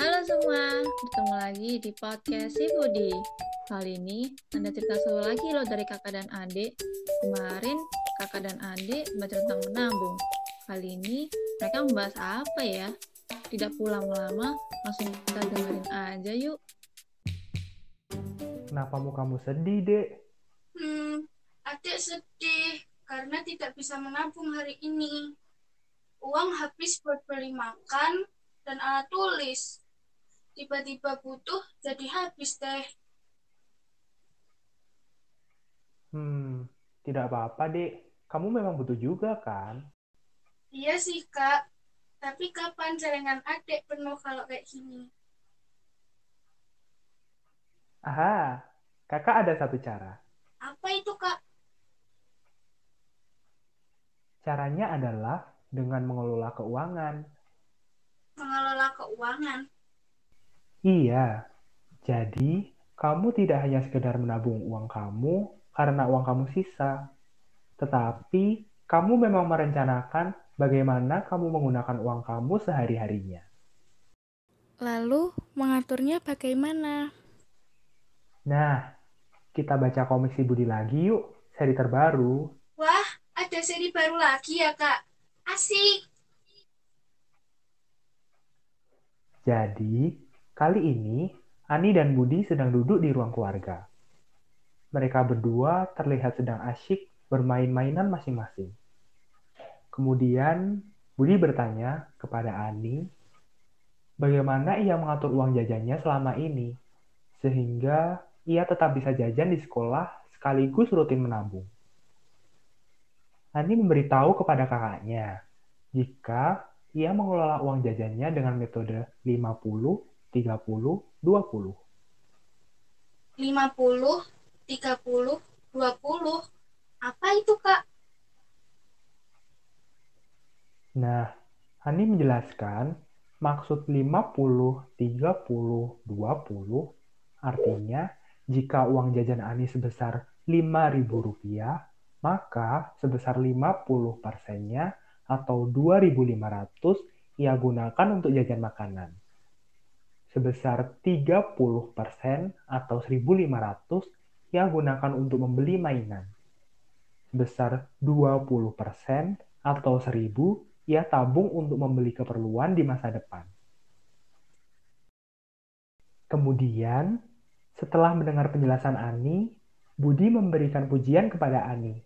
Halo semua, bertemu lagi di podcast Si Budi. Kali ini ada cerita seru lagi loh dari kakak dan adik. Kemarin kakak dan adik baca tentang menabung. Kali ini mereka membahas apa ya? Tidak pulang lama, langsung kita dengerin aja yuk. Kenapa mukamu sedih, Dek? Hmm, adik sedih karena tidak bisa menabung hari ini. Uang habis buat beli makan dan alat tulis. Tiba-tiba butuh jadi habis deh. Hmm, tidak apa-apa, Dek. Kamu memang butuh juga, kan? Iya sih, Kak. Tapi kapan celengan adik penuh kalau kayak gini? Aha, kakak ada satu cara. Apa itu, Kak? Caranya adalah dengan mengelola keuangan. Mengelola keuangan. Iya, jadi kamu tidak hanya sekedar menabung uang kamu karena uang kamu sisa, tetapi kamu memang merencanakan bagaimana kamu menggunakan uang kamu sehari-harinya. Lalu mengaturnya bagaimana? Nah, kita baca komik si Budi lagi yuk, seri terbaru. Wah, ada seri baru lagi ya, Kak. Asik. Jadi, kali ini Ani dan Budi sedang duduk di ruang keluarga. Mereka berdua terlihat sedang asyik bermain mainan masing-masing. Kemudian, Budi bertanya kepada Ani, bagaimana ia mengatur uang jajannya selama ini, sehingga ia tetap bisa jajan di sekolah sekaligus rutin menabung. Ani memberitahu kepada kakaknya jika ia mengelola uang jajannya dengan metode 50, 30, 20. 50, 30, 20. Apa itu, Kak? Nah, Ani menjelaskan maksud 50, 30, 20 artinya jika uang jajan Ani sebesar Rp5.000, maka sebesar 50 persennya atau 2.500 ia gunakan untuk jajan makanan. Sebesar 30 persen atau 1.500 ia gunakan untuk membeli mainan. Sebesar 20 persen atau 1.000 ia tabung untuk membeli keperluan di masa depan. Kemudian, setelah mendengar penjelasan Ani, Budi memberikan pujian kepada Ani.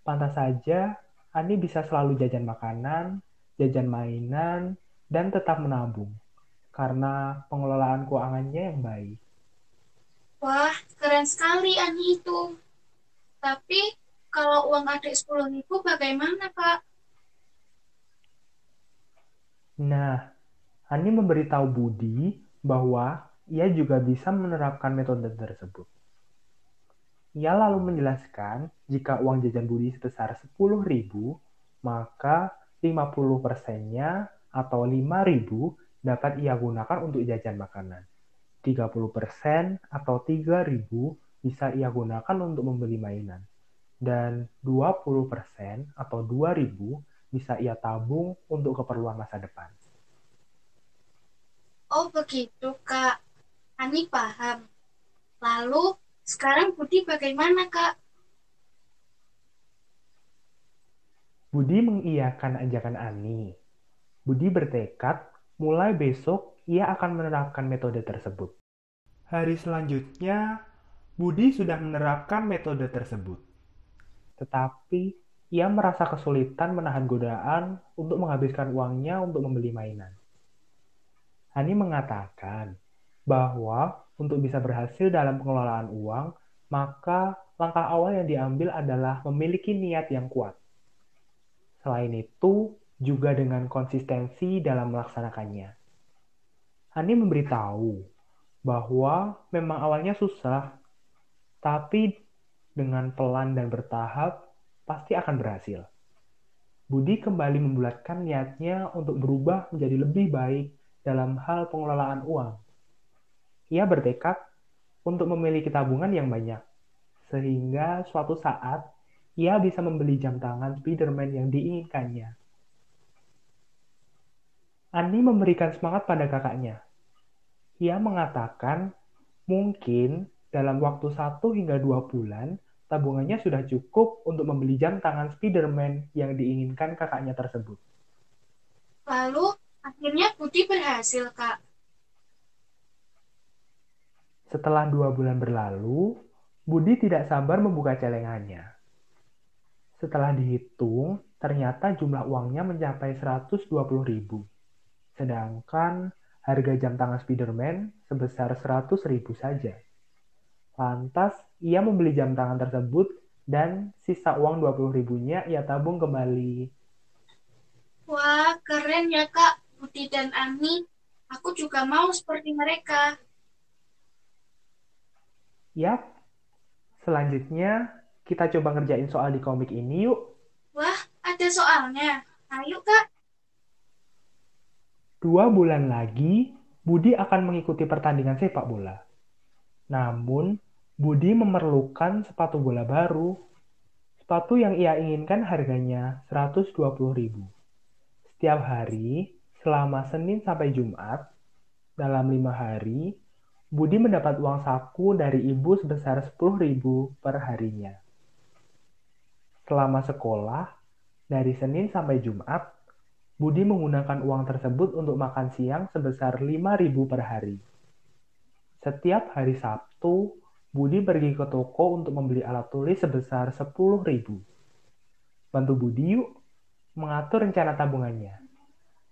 Pantas saja Ani bisa selalu jajan makanan, jajan mainan, dan tetap menabung karena pengelolaan keuangannya yang baik. Wah, keren sekali Ani itu. Tapi kalau uang adik 10 ribu bagaimana, Kak? Nah, Ani memberitahu Budi bahwa ia juga bisa menerapkan metode tersebut. Ia lalu menjelaskan jika uang jajan Budi sebesar 10.000, maka 50 persennya atau 5.000 dapat ia gunakan untuk jajan makanan. 30 persen atau 3.000 bisa ia gunakan untuk membeli mainan. Dan 20 persen atau 2.000 bisa ia tabung untuk keperluan masa depan. Oh, begitu, Kak. Ani paham. Lalu, sekarang Budi bagaimana, Kak? Budi mengiyakan ajakan Ani. Budi bertekad mulai besok ia akan menerapkan metode tersebut. Hari selanjutnya, Budi sudah menerapkan metode tersebut. Tetapi, ia merasa kesulitan menahan godaan untuk menghabiskan uangnya untuk membeli mainan. Ani mengatakan bahwa untuk bisa berhasil dalam pengelolaan uang, maka langkah awal yang diambil adalah memiliki niat yang kuat. Selain itu, juga dengan konsistensi dalam melaksanakannya. Hani memberitahu bahwa memang awalnya susah, tapi dengan pelan dan bertahap pasti akan berhasil. Budi kembali membulatkan niatnya untuk berubah menjadi lebih baik dalam hal pengelolaan uang. Ia bertekad untuk memiliki tabungan yang banyak, sehingga suatu saat ia bisa membeli jam tangan Spiderman yang diinginkannya. Ani memberikan semangat pada kakaknya. Ia mengatakan mungkin dalam waktu satu hingga dua bulan, tabungannya sudah cukup untuk membeli jam tangan Spiderman yang diinginkan kakaknya tersebut. Lalu, akhirnya Budi berhasil, Kak. Setelah dua bulan berlalu, Budi tidak sabar membuka celengannya. Setelah dihitung, ternyata jumlah uangnya mencapai 120 ribu. Sedangkan harga jam tangan Spiderman sebesar 100 ribu saja. Lantas, ia membeli jam tangan tersebut dan sisa uang 20 ribunya ia tabung kembali. Wah, keren ya Kak, Putih dan Ani. Aku juga mau seperti mereka. Yap. Selanjutnya, kita coba ngerjain soal di komik ini yuk. Wah, ada soalnya. Ayo Kak. Dua bulan lagi, Budi akan mengikuti pertandingan sepak bola. Namun, Budi memerlukan sepatu bola baru. Sepatu yang ia inginkan harganya 120.000. Setiap hari, selama Senin sampai Jumat, dalam lima hari, Budi mendapat uang saku dari ibu sebesar 10.000 per harinya. Selama sekolah, dari Senin sampai Jumat, Budi menggunakan uang tersebut untuk makan siang sebesar 5.000 per hari. Setiap hari Sabtu, Budi pergi ke toko untuk membeli alat tulis sebesar 10.000. Bantu Budi yuk mengatur rencana tabungannya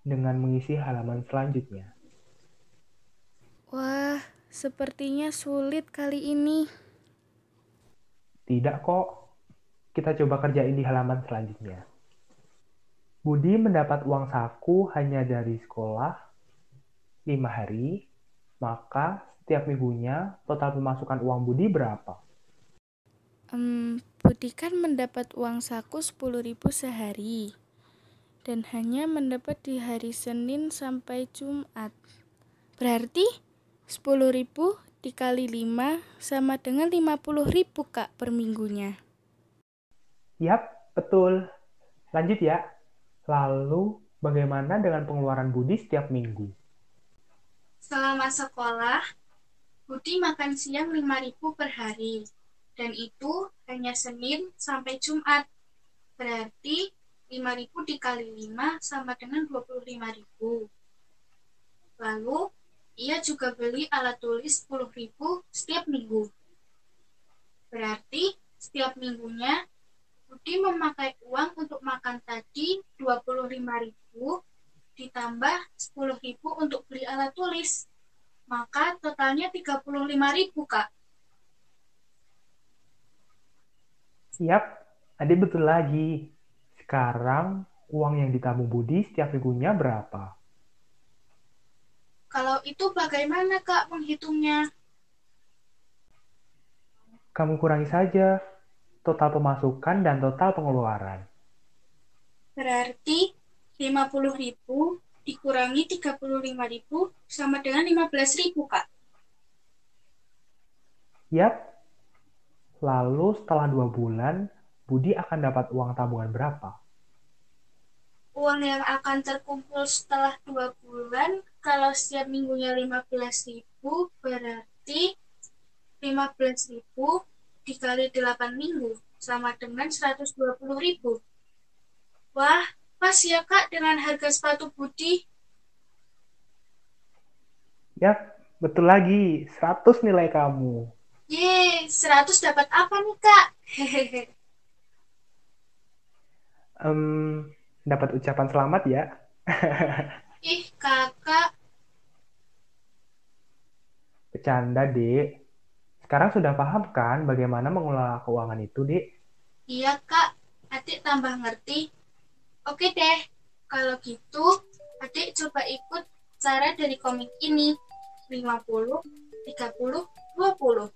dengan mengisi halaman selanjutnya. Wah, sepertinya sulit kali ini. Tidak kok. Kita coba kerjain di halaman selanjutnya. Budi mendapat uang saku hanya dari sekolah 5 hari, maka setiap minggunya total pemasukan uang Budi berapa? Um, Budi kan mendapat uang saku 10.000 sehari dan hanya mendapat di hari Senin sampai Jumat. Berarti 10.000 dikali 5 sama dengan 50.000 Kak per minggunya. Yap, betul. Lanjut ya. Lalu, bagaimana dengan pengeluaran Budi setiap minggu? Selama sekolah, Budi makan siang 5.000 per hari, dan itu hanya Senin sampai Jumat. Berarti 5.000 dikali 5 sama dengan 25.000. Lalu, ia juga beli alat tulis 10.000 setiap minggu. Berarti, setiap minggunya, Budi memakai uang untuk makan tadi 25.000 ditambah 10.000 untuk beli alat tulis maka totalnya 35.000, Kak. Siap, adik betul lagi. Sekarang uang yang ditabung Budi setiap minggunya berapa? Kalau itu bagaimana, Kak, menghitungnya? Kamu kurangi saja total pemasukan dan total pengeluaran. Berarti 50.000 dikurangi 35.000 sama dengan 15.000, Kak. Yap. Lalu setelah dua bulan, Budi akan dapat uang tabungan berapa? Uang yang akan terkumpul setelah dua bulan, kalau setiap minggunya 15.000, berarti 15.000 dikali 8 minggu, sama dengan 120.000. Wah, Pas ya kak dengan harga sepatu Budi? Ya, betul lagi. 100 nilai kamu. Ye, 100 dapat apa nih kak? um, dapat ucapan selamat ya. Ih, kakak. Bercanda, Dek. Sekarang sudah paham kan bagaimana mengelola keuangan itu, Dek? Iya, Kak. Adik tambah ngerti Oke deh, kalau gitu adik coba ikut cara dari komik ini. 50, 30, 20.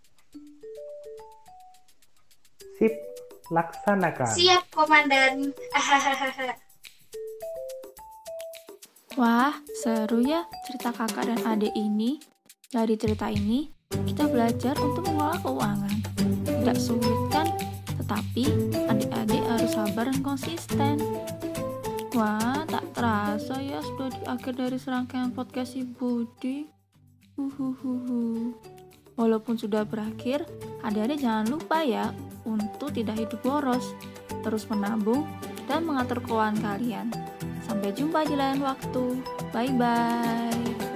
Sip, laksanakan. Siap, Komandan. Wah, seru ya cerita kakak dan adik ini. Dari cerita ini, kita belajar untuk mengelola keuangan. Tidak sulit kan? Tetapi adik-adik harus sabar dan konsisten. Wah, tak terasa ya sudah di akhir dari serangkaian podcast si Budi. Uhuhuhu. Walaupun sudah berakhir, adik-adik jangan lupa ya untuk tidak hidup boros, terus menabung, dan mengatur keuangan kalian. Sampai jumpa di lain waktu. Bye bye.